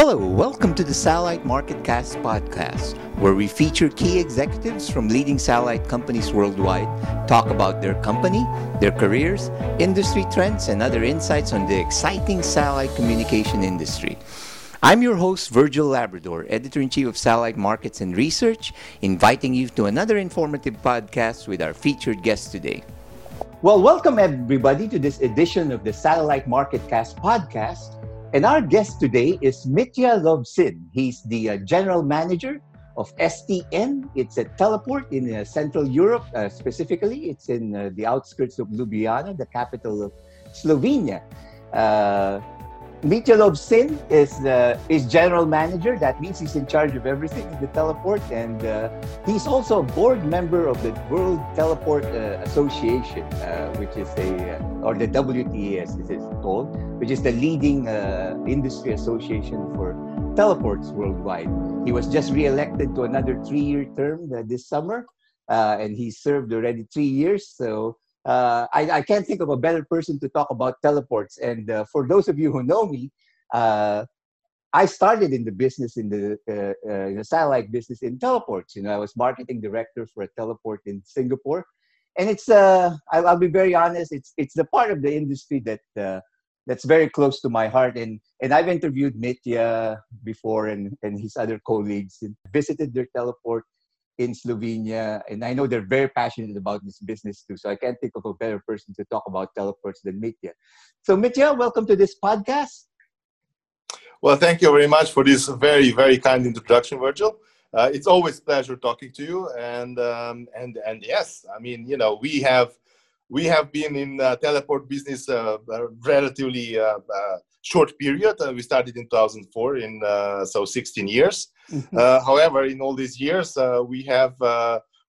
Hello, welcome to the Satellite Marketcast podcast, where we feature key executives from leading satellite companies worldwide, talk about their company, their careers, industry trends, and other insights on the exciting satellite communication industry. I'm your host, Virgil Labrador, editor in chief of Satellite Markets and Research, inviting you to another informative podcast with our featured guest today. Well, welcome everybody to this edition of the Satellite Marketcast podcast. And our guest today is Mitja Lovsin. He's the uh, general manager of STN. It's a teleport in uh, Central Europe, uh, specifically. It's in uh, the outskirts of Ljubljana, the capital of Slovenia. Mitja Lovsin is uh, is general manager. That means he's in charge of everything in the teleport, and uh, he's also a board member of the World Teleport uh, Association, uh, which is a uh, or the WTA as it is called, which is the leading uh, industry association for teleports worldwide. He was just re-elected to another three-year term this summer, and he served already three years. So uh, I, I, can't think of a better person to talk about teleports. And uh, for those of you who know me, uh, I started in the business in the, uh, uh, in the satellite business in teleports. You know, I was marketing director for a teleport in Singapore, and it's uh, I'll, I'll, be very honest. It's it's the part of the industry that that's very close to my heart. And and I've interviewed Mitja before and and his other colleagues and visited their teleport in Slovenia, and I know they're very passionate about this business too. So I can't think of a better person to talk about teleports than Mitja. So Mitja, welcome to this podcast. Well, thank you very much for this very, very kind introduction, Virgil. Uh, it's always pleasure talking to you, and um, and and yes, I mean, you know, we have we have been in uh, teleport business uh, relatively uh, uh, short period. Uh, we started in 2004, in so 16 years. Mm-hmm. however, in all these years, we have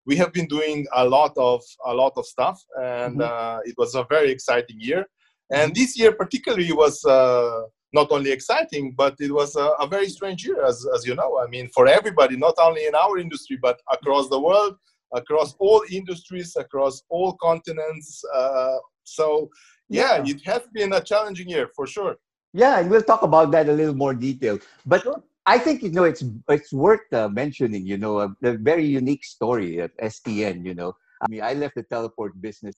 we have been doing a lot of a lot of stuff, and mm-hmm. it was a very exciting year. And this year, particularly, was not only exciting, but it was a, a, very strange year, as, as you know. I mean, for everybody, not only in our industry, but across the world across all industries, across all continents. Uh, so, yeah, it has been a challenging year for sure. Yeah, and we'll talk about that a little more detail. But sure. I think you know it's it's worth uh, mentioning. You know, a, a, very unique story at STN. You know, I mean, I left the teleport business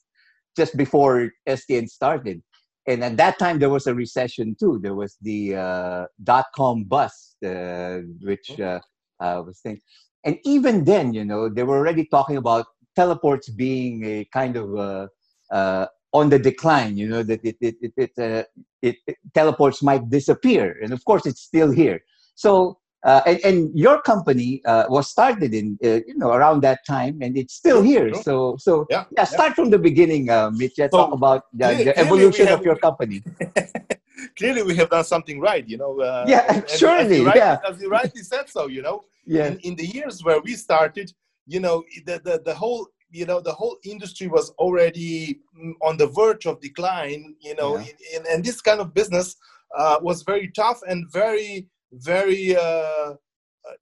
just before STN started, and at that time there was a recession too. There was the uh, dot com bust, uh, which uh, uh was saying and even then you know they were already talking about teleports being a kind of uh, uh, on the decline you know that it it it, it, uh, it, it, teleports might disappear and of course it's still here. So uh, and, and your company uh, was started in uh, you know around that time and it's still here. so so yeah, yeah start yeah. from the beginning uh, Mitja, so talk about the, clearly, the evolution have, of your company. Clearly we have done something right you know uh, yeah surely as yeah. as you rightly said so you know yeah. in, in the years where we started you know the, the, the whole you know the whole industry was already mm, on the verge of decline you know yeah. in, and this kind of business uh, was very tough and very very uh, uh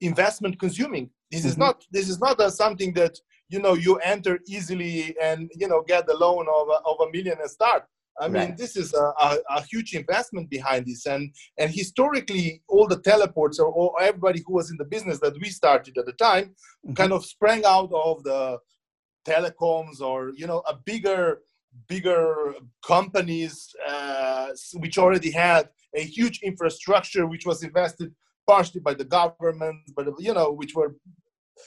investment consuming this mm-hmm. is not this is not a, something that you know you enter easily and you know get the loan of a, of a million and start I mean, right. this is a, a, a, huge investment behind this, and and historically, all the teleports or, or, everybody who was in the business that we started at the time, mm-hmm. kind of sprang out of the telecoms or you know a bigger bigger companies uh, which already had a huge infrastructure which was invested partially by the government, but you know which were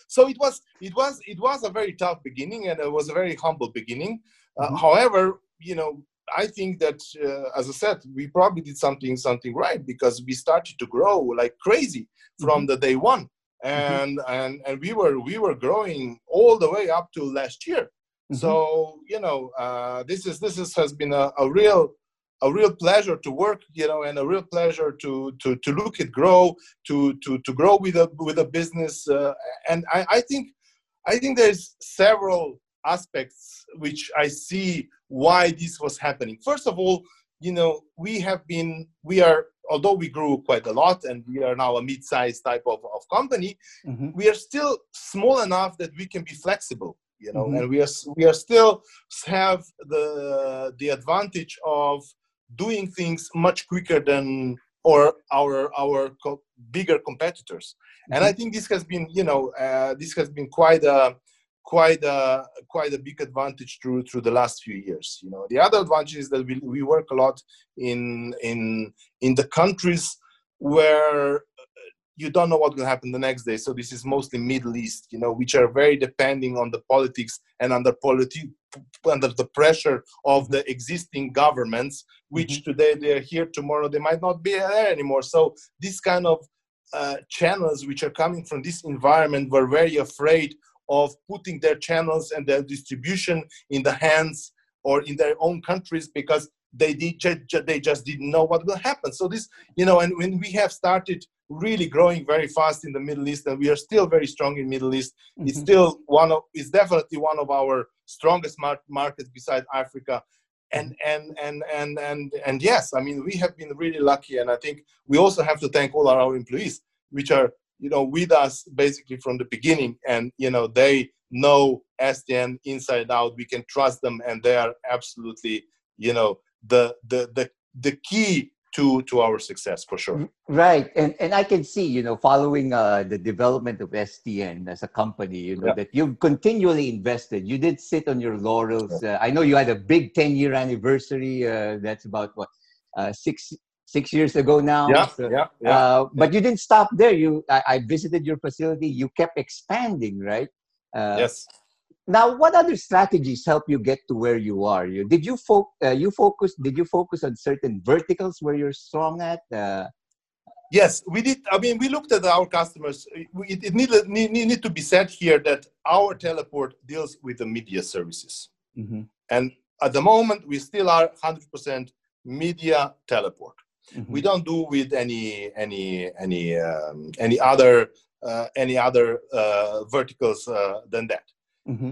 so it was it was it was a very tough beginning and it was a very humble beginning. Uh, mm-hmm. However, you know I think that, uh, as I said, we probably did something something right because we started to grow like crazy from mm-hmm. the day one. And mm-hmm. and and we were we were growing all the way up to last year. Mm-hmm. So you know, uh, this is this is has been a, a real a real pleasure to work you know and a real pleasure to to to look at grow to to to grow with a with a business uh, and I, I think i think there's several aspects which I see why this was happening. First of all, you know, we have been, we are, although we grew quite a lot and we are now a mid-sized type of, of company, mm-hmm. we are still small enough that we can be flexible, you know, mm-hmm. and we are, we are still have the, the advantage of doing things much quicker than or our our co- bigger competitors. Mm-hmm. And I think this has been, you know, uh, this has been quite a quite a quite a big advantage through through the last few years. You know, the other advantage is that we we work a lot in in in the countries where you don't know what will happen the next day. So this is mostly Middle East, you know, which are very depending on the politics and under politi- under the pressure of the existing governments, which mm-hmm. today they are here, tomorrow they might not be there anymore. So this kind of uh, channels which are coming from this environment were very afraid of putting their channels and their distribution in the hands or in their own countries because they did they just didn't know what will happen so this you know and when we have started really growing very fast in the Middle East, and we are still very strong in Middle East. Mm-hmm. It's still one of, it's definitely one of our strongest mar- markets beside Africa. And and and and and and yes, I mean we have been really lucky, and I think we also have to thank all our employees, which are you know with us basically from the beginning, and you know they know STN inside out. We can trust them, and they are absolutely you know the the the the key to to our success for sure. Right. And and i can see you know following uh, the development of stn as a company you know yeah. that you've continually invested. You did sit on your laurels uh, i know you had a big 10 year anniversary uh, that's about what uh, six six years ago now. Yeah, so, yeah, yeah, uh, but you didn't stop there. You I, I, visited your facility. You kept expanding right? Uh, yes. Now what other strategies help you get to where you are? You did you fo- uh, you focus did you focus on certain verticals where you're strong at? Uh, yes we did i mean we looked at our customers. It, it need, need, need to be said here that our teleport deals with the media services. Mm-hmm. and at the moment we still are 100% media teleport mm-hmm. we don't do with any any any um, any other uh, any other uh, verticals uh, than that Mm-hmm.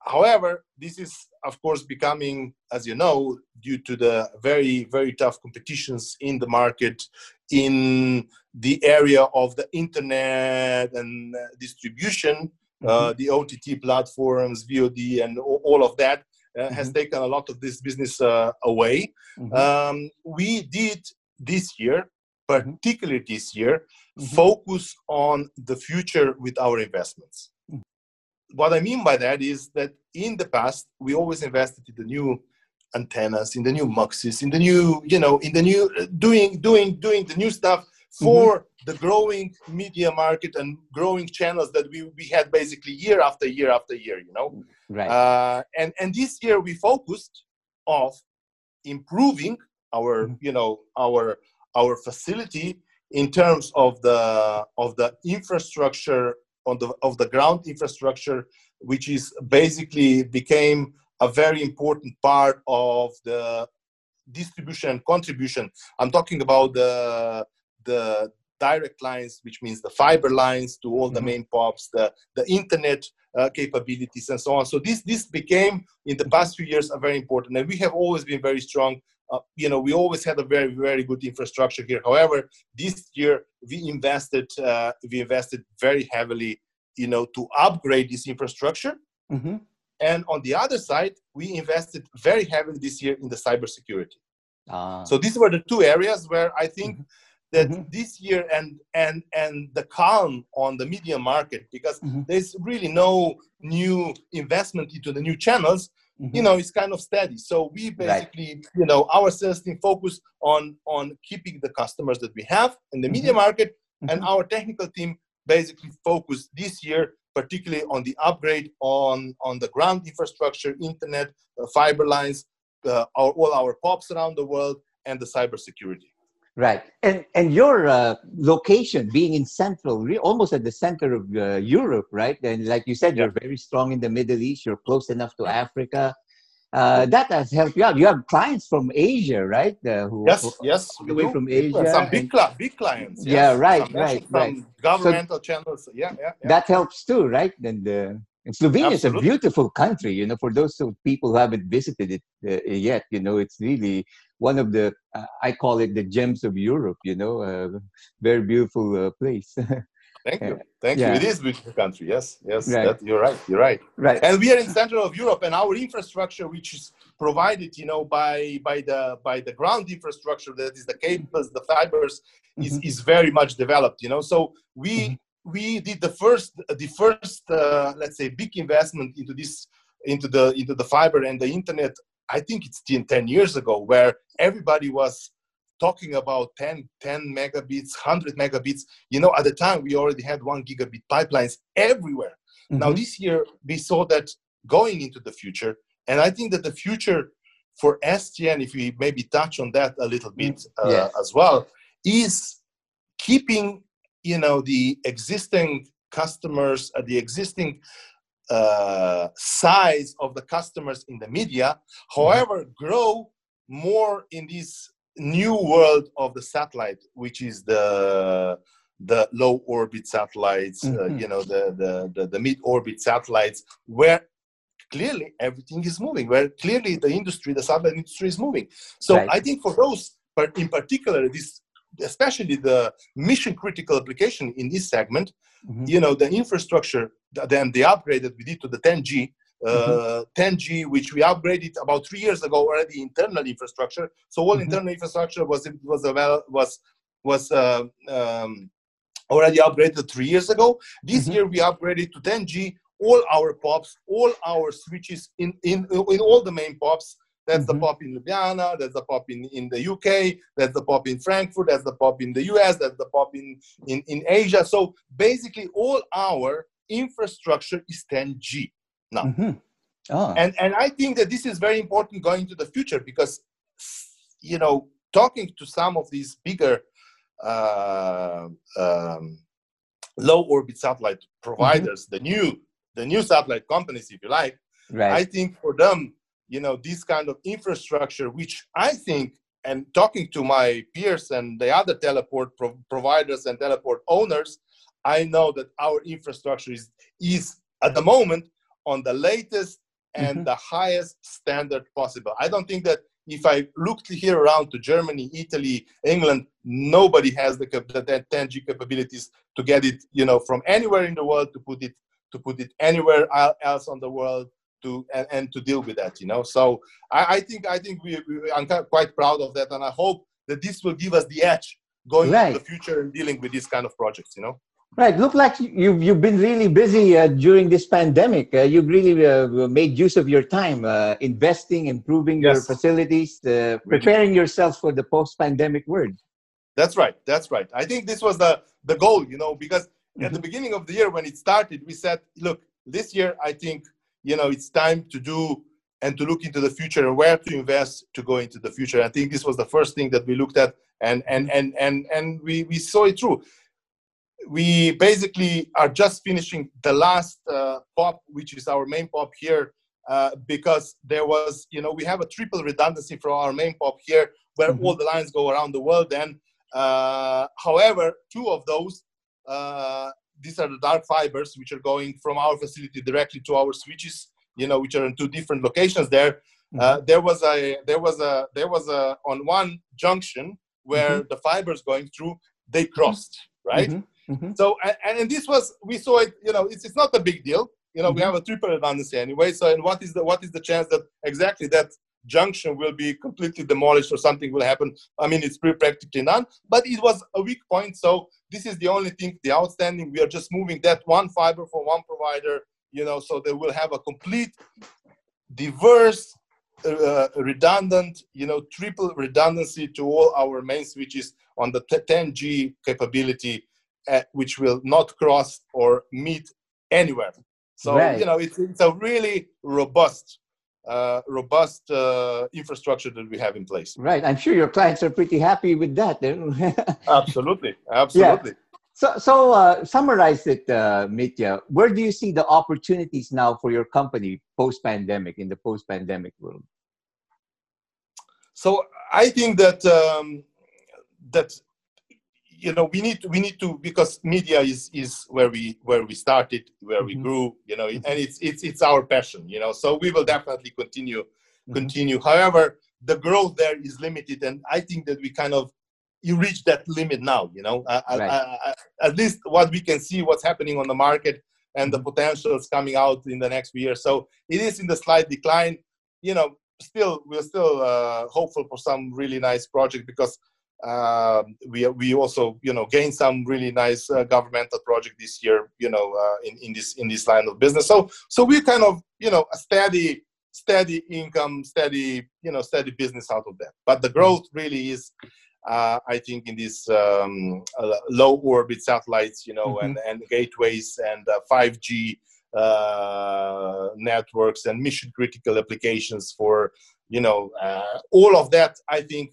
However, this is of course becoming, as you know, due to the very very tough competitions in the market in the area of the internet and uh, distribution, uh, mm-hmm. the OTT platforms, VOD, and all of that. Uh, mm-hmm. Has taken a lot of this business uh, away. Mm-hmm. Um, we did this year, mm-hmm. particularly this year, mm-hmm. focus on the future with our investments what I mean by that is that in the past we always invested in the new antennas, in the new muxes, in the new, you know, in the new doing doing doing the new stuff for mm-hmm. The growing media market and growing channels that we, we had basically year after year after year, you know. Right. Uh, and and this year we focused of improving our, mm-hmm. you know, our our facility in terms of the of the infrastructure on the of the ground infrastructure, which is basically became a very important part of the distribution and contribution. I'm talking about the the direct lines, which means the fiber lines to all the mm-hmm. main pops, the the internet uh, capabilities, and so on. So this this became in the past few years a very important, and we have always been very strong uh, you know, we always had a very, very good infrastructure here. However, this year we invested, uh, we invested very heavily, you know, to upgrade this infrastructure. Mm-hmm. And on the other side, we invested very heavily this year in the cybersecurity. Ah. So these were the two areas where I think mm-hmm. That mm-hmm. this year and and and the calm on the media market because mm-hmm. there's really no new investment into the new channels Mm-hmm. you know it's kind of steady so we basically right. you know our sales team focus on on keeping the customers that we have in the mm-hmm. media market mm-hmm. and our technical team basically focus this year particularly on the upgrade on on the ground infrastructure internet uh, fiber lines uh, our, all our pops around the world and the cybersecurity Right, and and your uh, location being in central, almost at the center of uh, Europe, right? And like you said, you're very strong in the Middle East. You're close enough to Africa. Uh, that has helped you out. You have clients from Asia, right? Uh, who, yes, who, yes, away from Asia. Some big, cl- big clients. Yes. Yeah, right, right, right. From governmental so channels. Yeah, yeah, yeah, That helps too, right? And uh, and Slovenia Absolutely. is a beautiful country, you know, for those people who haven't visited it uh, yet, you know, it's really one of the, uh, I call it the gems of Europe, you know, uh, very beautiful uh, place. Thank you. Thank yeah. you. It is beautiful country. Yes, yes. Right. That, you're right. You're right. Right. And we are in central of Europe, and our infrastructure, which is provided, you know, by by the by the ground infrastructure, that is the cables, the fibers, mm-hmm. is is very much developed. You know, so we mm-hmm. We did the first the first uh, let's say big investment into this into the into the fiber and the internet. I think it's 10, 10 years ago, where everybody was talking about 10, 10 megabits, 100 megabits. You know, at the time we already had one gigabit pipelines everywhere. Mm-hmm. Now, this year we saw that going into the future. And I think that the future for STN, if we maybe touch on that a little bit uh, yes. as well, is keeping you know the existing customers, uh, the existing uh, size of the customers in the media. Mm-hmm. However, grow more in this new world of the satellite, which is the the low orbit satellites, uh, mm-hmm. uh, you know, the the the, the mid orbit satellites, where clearly everything is moving, where clearly the industry, the satellite industry is moving. So right. I think for those, but in particular, this especially the mission critical application in this segment, mm-hmm. you know, the infrastructure, then the upgrade that we did to the 10G mm-hmm. 10G, uh, which we upgraded about three years ago already internal infrastructure. So all mm-hmm. internal infrastructure was was was was uh, um, already upgraded three years ago. This mm-hmm. year we upgraded to 10G. All our pops, all our switches in in in all the main pops. That's mm-hmm. the pop in Ljubljana, that's the pop in, in the UK, that's the pop in Frankfurt, that's the pop in the US, that's the pop in, in, in Asia. So basically, all our infrastructure is 10G now. Mm-hmm. Oh. And and I think that this is very important going to the future because you know talking to some of these bigger uh, um, low orbit satellite providers, mm-hmm. the new the new satellite companies, if you like, right. I think for them, you know, this kind of infrastructure, which I think, and talking to my peers and the other teleport pro- providers and teleport owners, I know that our infrastructure is is at the moment on the latest and mm-hmm. the highest standard possible. I don't think that if I looked here around to Germany, Italy, England, nobody has the, the 10G capabilities to get it, you know, from anywhere in the world to put it to put it anywhere else on the world to and, and to deal with that, you know. So I, I think I think we, we, I'm quite proud of that, and I hope that this will give us the edge going right. into the future and dealing with these kind of projects, you know. Right. Look like you've, you've been really busy uh, during this pandemic. Uh, you've really uh, made use of your time, uh, investing, improving yes. your facilities, uh, preparing yourself for the post-pandemic world. That's right. That's right. I think this was the, the goal, you know, because mm-hmm. at the beginning of the year when it started, we said, look, this year, I think, you know, it's time to do and to look into the future and where to invest to go into the future. I think this was the first thing that we looked at and, and, and, and, and we, we saw it through we basically are just finishing the last uh, pop, which is our main pop here, uh, because there was, you know, we have a triple redundancy from our main pop here, where mm-hmm. all the lines go around the world. And uh, however, two of those, uh, these are the dark fibers, which are going from our facility directly to our switches, you know, which are in two different locations. There, uh, mm-hmm. there was a, there was a, there was a on one junction where mm-hmm. the fibers going through, they crossed, right? Mm-hmm. Mm-hmm. So, and, and this was, we saw it, you know, it's, it's not a big deal. You know, mm-hmm. we have a triple redundancy anyway. So, and what is the, what is the chance that exactly that junction will be completely demolished or something will happen? I mean, it's pretty practically none, but it was a weak point. So this is the only thing, the outstanding, we are just moving that one fiber from one provider, you know, so they will have a complete, diverse, uh, redundant, you know, triple redundancy to all our main switches on the 10G capability uh, which will not cross or meet anywhere. So right. you know it's, it's a really robust, uh, robust uh, infrastructure that we have in place. Right. I'm sure your clients are pretty happy with that. absolutely. Absolutely. Yeah. So, so uh, summarize it, uh, Mitja. Where do you see the opportunities now for your company post-pandemic in the post-pandemic world? So I think that um, that you know we need to we need to because media is is where we where we started where mm-hmm. we grew you know and it's it's it's our passion you know so we will definitely continue mm-hmm. continue however the growth there is limited and i think that we kind of you reach that limit now you know I, right. I, I, at least what we can see, what's happening on the market and the potentials coming out in the next few years. So it is in the slight decline. You know, still we're still uh, hopeful for some really nice project because uh, we we also you know gained some really nice uh, governmental project this year. You know, uh, in in this in this line of business. So so we're kind of you know a steady steady income, steady you know steady business out of that. But the growth really is uh, I think in these um, uh, low orbit satellites, you know, mm-hmm. and, and gateways and uh, 5G uh, networks and mission critical applications for, you know, uh, all of that, I think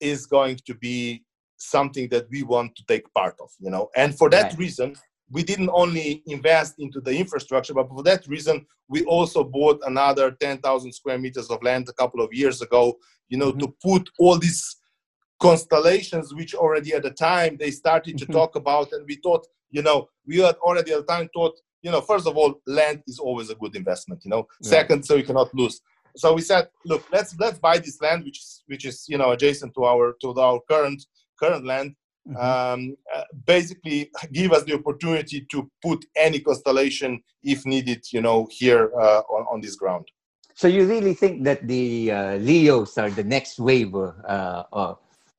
is going to be something that we want to take part of, you know, and for that right. reason, we didn't only invest into the infrastructure, but for that reason, we also bought another 10,000 square meters of land a couple of years ago, you know, mm-hmm. to put all these constellations which already at the time they started to mm-hmm. talk about and we thought you know we had already at the time thought you know first of all land is always a good investment you know second so you cannot lose so we said look let's let's buy this land which is which is you know adjacent to our to our current current land mm-hmm. um, uh, basically give us the opportunity to put any constellation if needed you know here uh, on, on this ground so you really think that the uh, leos are the next wave uh,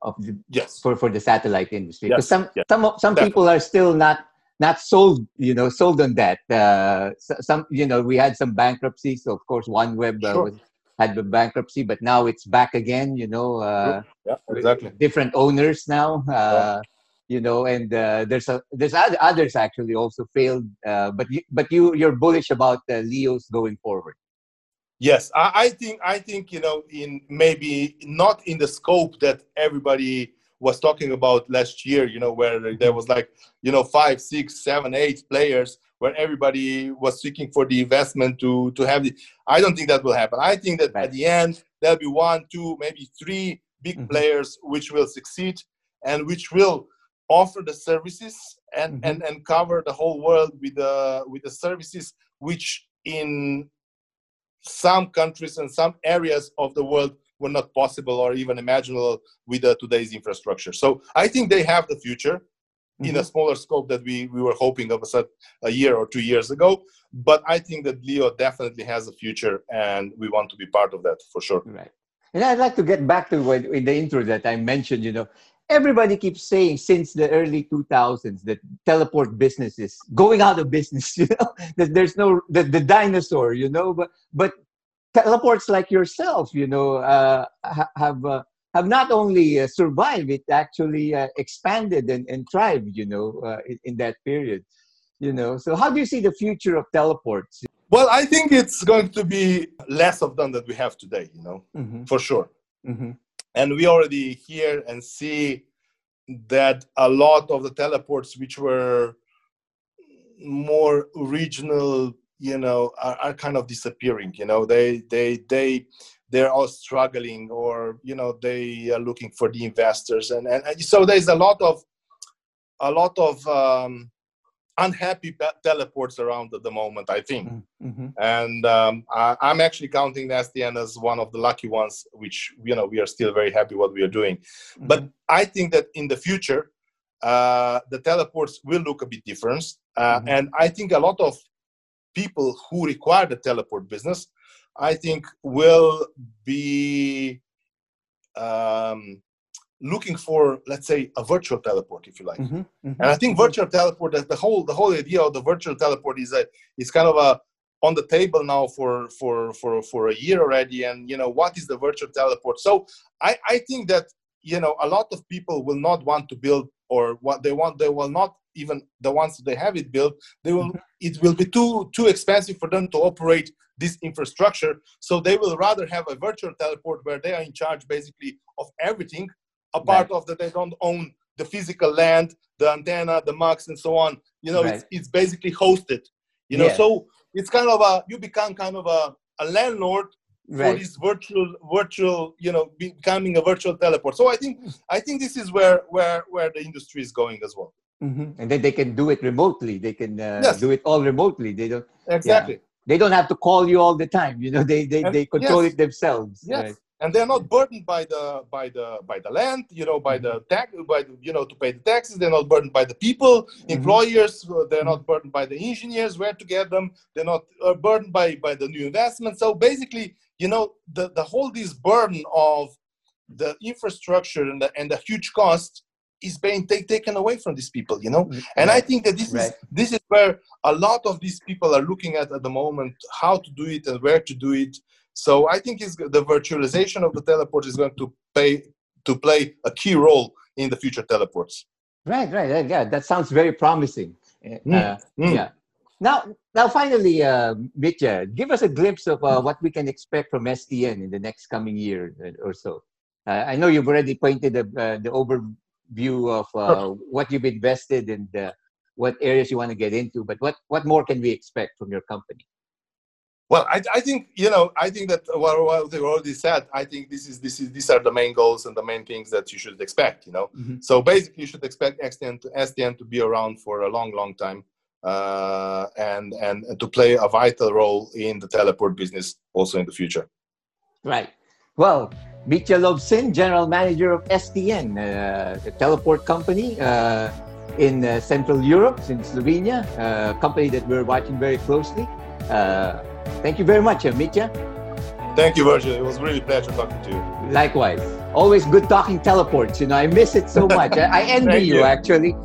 of the yes for, for the satellite industry because yes. some yes. some some Definitely. people are still not not sold you know sold on that uh, some you know we had some bankruptcies so of course OneWeb uh, sure. was, had the bankruptcy but now it's back again you know uh, yeah exactly different owners now uh, yeah. you know and uh, there's a there's others actually also failed uh, but you, but you you're bullish about leos going forward Yes, I, I, think I think you know in maybe not in the scope that everybody was talking about last year. You know where there was like you know five, six, seven, eight players where everybody was seeking for the investment to to have the. I don't think that will happen. I think that right. at the end there'll be one, two, maybe three big mm-hmm. players which will succeed and which will offer the services and mm-hmm. and and cover the whole world with the with the services which in some countries and some areas of the world were not possible or even imaginable with uh, today's infrastructure. So I think they have the future mm-hmm. in a mm-hmm. smaller scope that we, we were hoping of a, a year or two years ago. But I think that Leo definitely has a future and we want to be part of that for sure. Right. And I'd like to get back to what in the intro that I mentioned, you know, everybody keeps saying since the early 2000s that teleport business is going out of business you know that there's no the, the dinosaur you know but but teleports like yourself you know uh, have uh, have not only uh, survived it actually uh, expanded and, and thrived you know uh, in, in, that period you know. So how do you see the future of teleports? Well i think it's going to be less of them that we have today you know mm-hmm. for sure. Mm-hmm. And we already hear and see that a lot of the teleports which were more regional you know are, are, kind of disappearing you know they they they they're all struggling or you know they are looking for the investors and and, and so there's a lot of a lot of um, unhappy teleports around at the moment, I think. Mm, mm-hmm. And um, I, am actually counting STN as one of the lucky ones, which you know we are still very happy what we are doing. Mm-hmm. But I think that in the future, uh, the teleports will look a bit different, uh, mm-hmm. and I think a lot of people who require the teleport business, I think, will be um, looking for let's say a virtual teleport if you like. Mm-hmm, mm-hmm. and i think virtual teleport the whole the whole idea of the virtual teleport is a is kind of a on the table now for for for for a year already. And you know what is the virtual teleport? So i i think that you know a lot of people will not want to build or what they want they will not even the ones that they have it built they will mm-hmm. it will be too too expensive for them to operate this infrastructure so they will rather have a virtual teleport where they are in charge basically of everything a part right. of that they don't own the physical land, the antenna, the MUX, and so on. You know, right. it's it's basically hosted. You know, yeah. so it's kind of a you become kind of a, a landlord right. for this virtual virtual you know becoming a virtual teleport. So I think I think this is where where where the industry is going as well. Mm-hmm. And then they can do it remotely. They can uh, yes. do it all remotely. They don't exactly. Yeah. They don't have to call you all the time. You know, they they, and, they control yes. it themselves. Yes. Right? and they're not burdened by the by the by the land you know by the tax by the, you know to pay the taxes they're not burdened by the people mm-hmm. employers they're not burdened by the engineers where to get them they're not uh, burdened by by the new investment so basically you know the the whole this burden of the infrastructure and the, and the huge cost is being take, taken away from these people you know mm, and right. i think that this right. is this is where a lot of these people are looking at at the moment how to do it and where to do it so I think is the virtualization of the teleport is going to pay to play a key role in the future teleports. Right, right, yeah. That sounds very promising. Uh, mm. Mm. Yeah. Now, now, finally, uh, Mitja, give us a glimpse of uh, what we can expect from stn in the next coming year or so. Uh, I know you've already pointed the, uh, the overview of uh, what you've invested and what areas you want to get into, but what, what more can we expect from your company? Well, I, I think you know. I think that what, what they already said. I think this is this is these are the main goals and the main things that you should expect. You know, mm-hmm. so basically, you should expect STN to, STN to be around for a long, long time, uh, and, and and to play a vital role in the teleport business also in the future. Right. Well, Mitja Lovsin, General Manager of STN, uh, the teleport company uh, in uh, Central Europe, in Slovenia, a company that we're watching very closely. Uh, Thank you very much, Mitja. Thank you, Virgil. It was really a pleasure talking to you. Likewise. Always good talking teleports. You know, I miss it so much. I, I envy you, you, actually.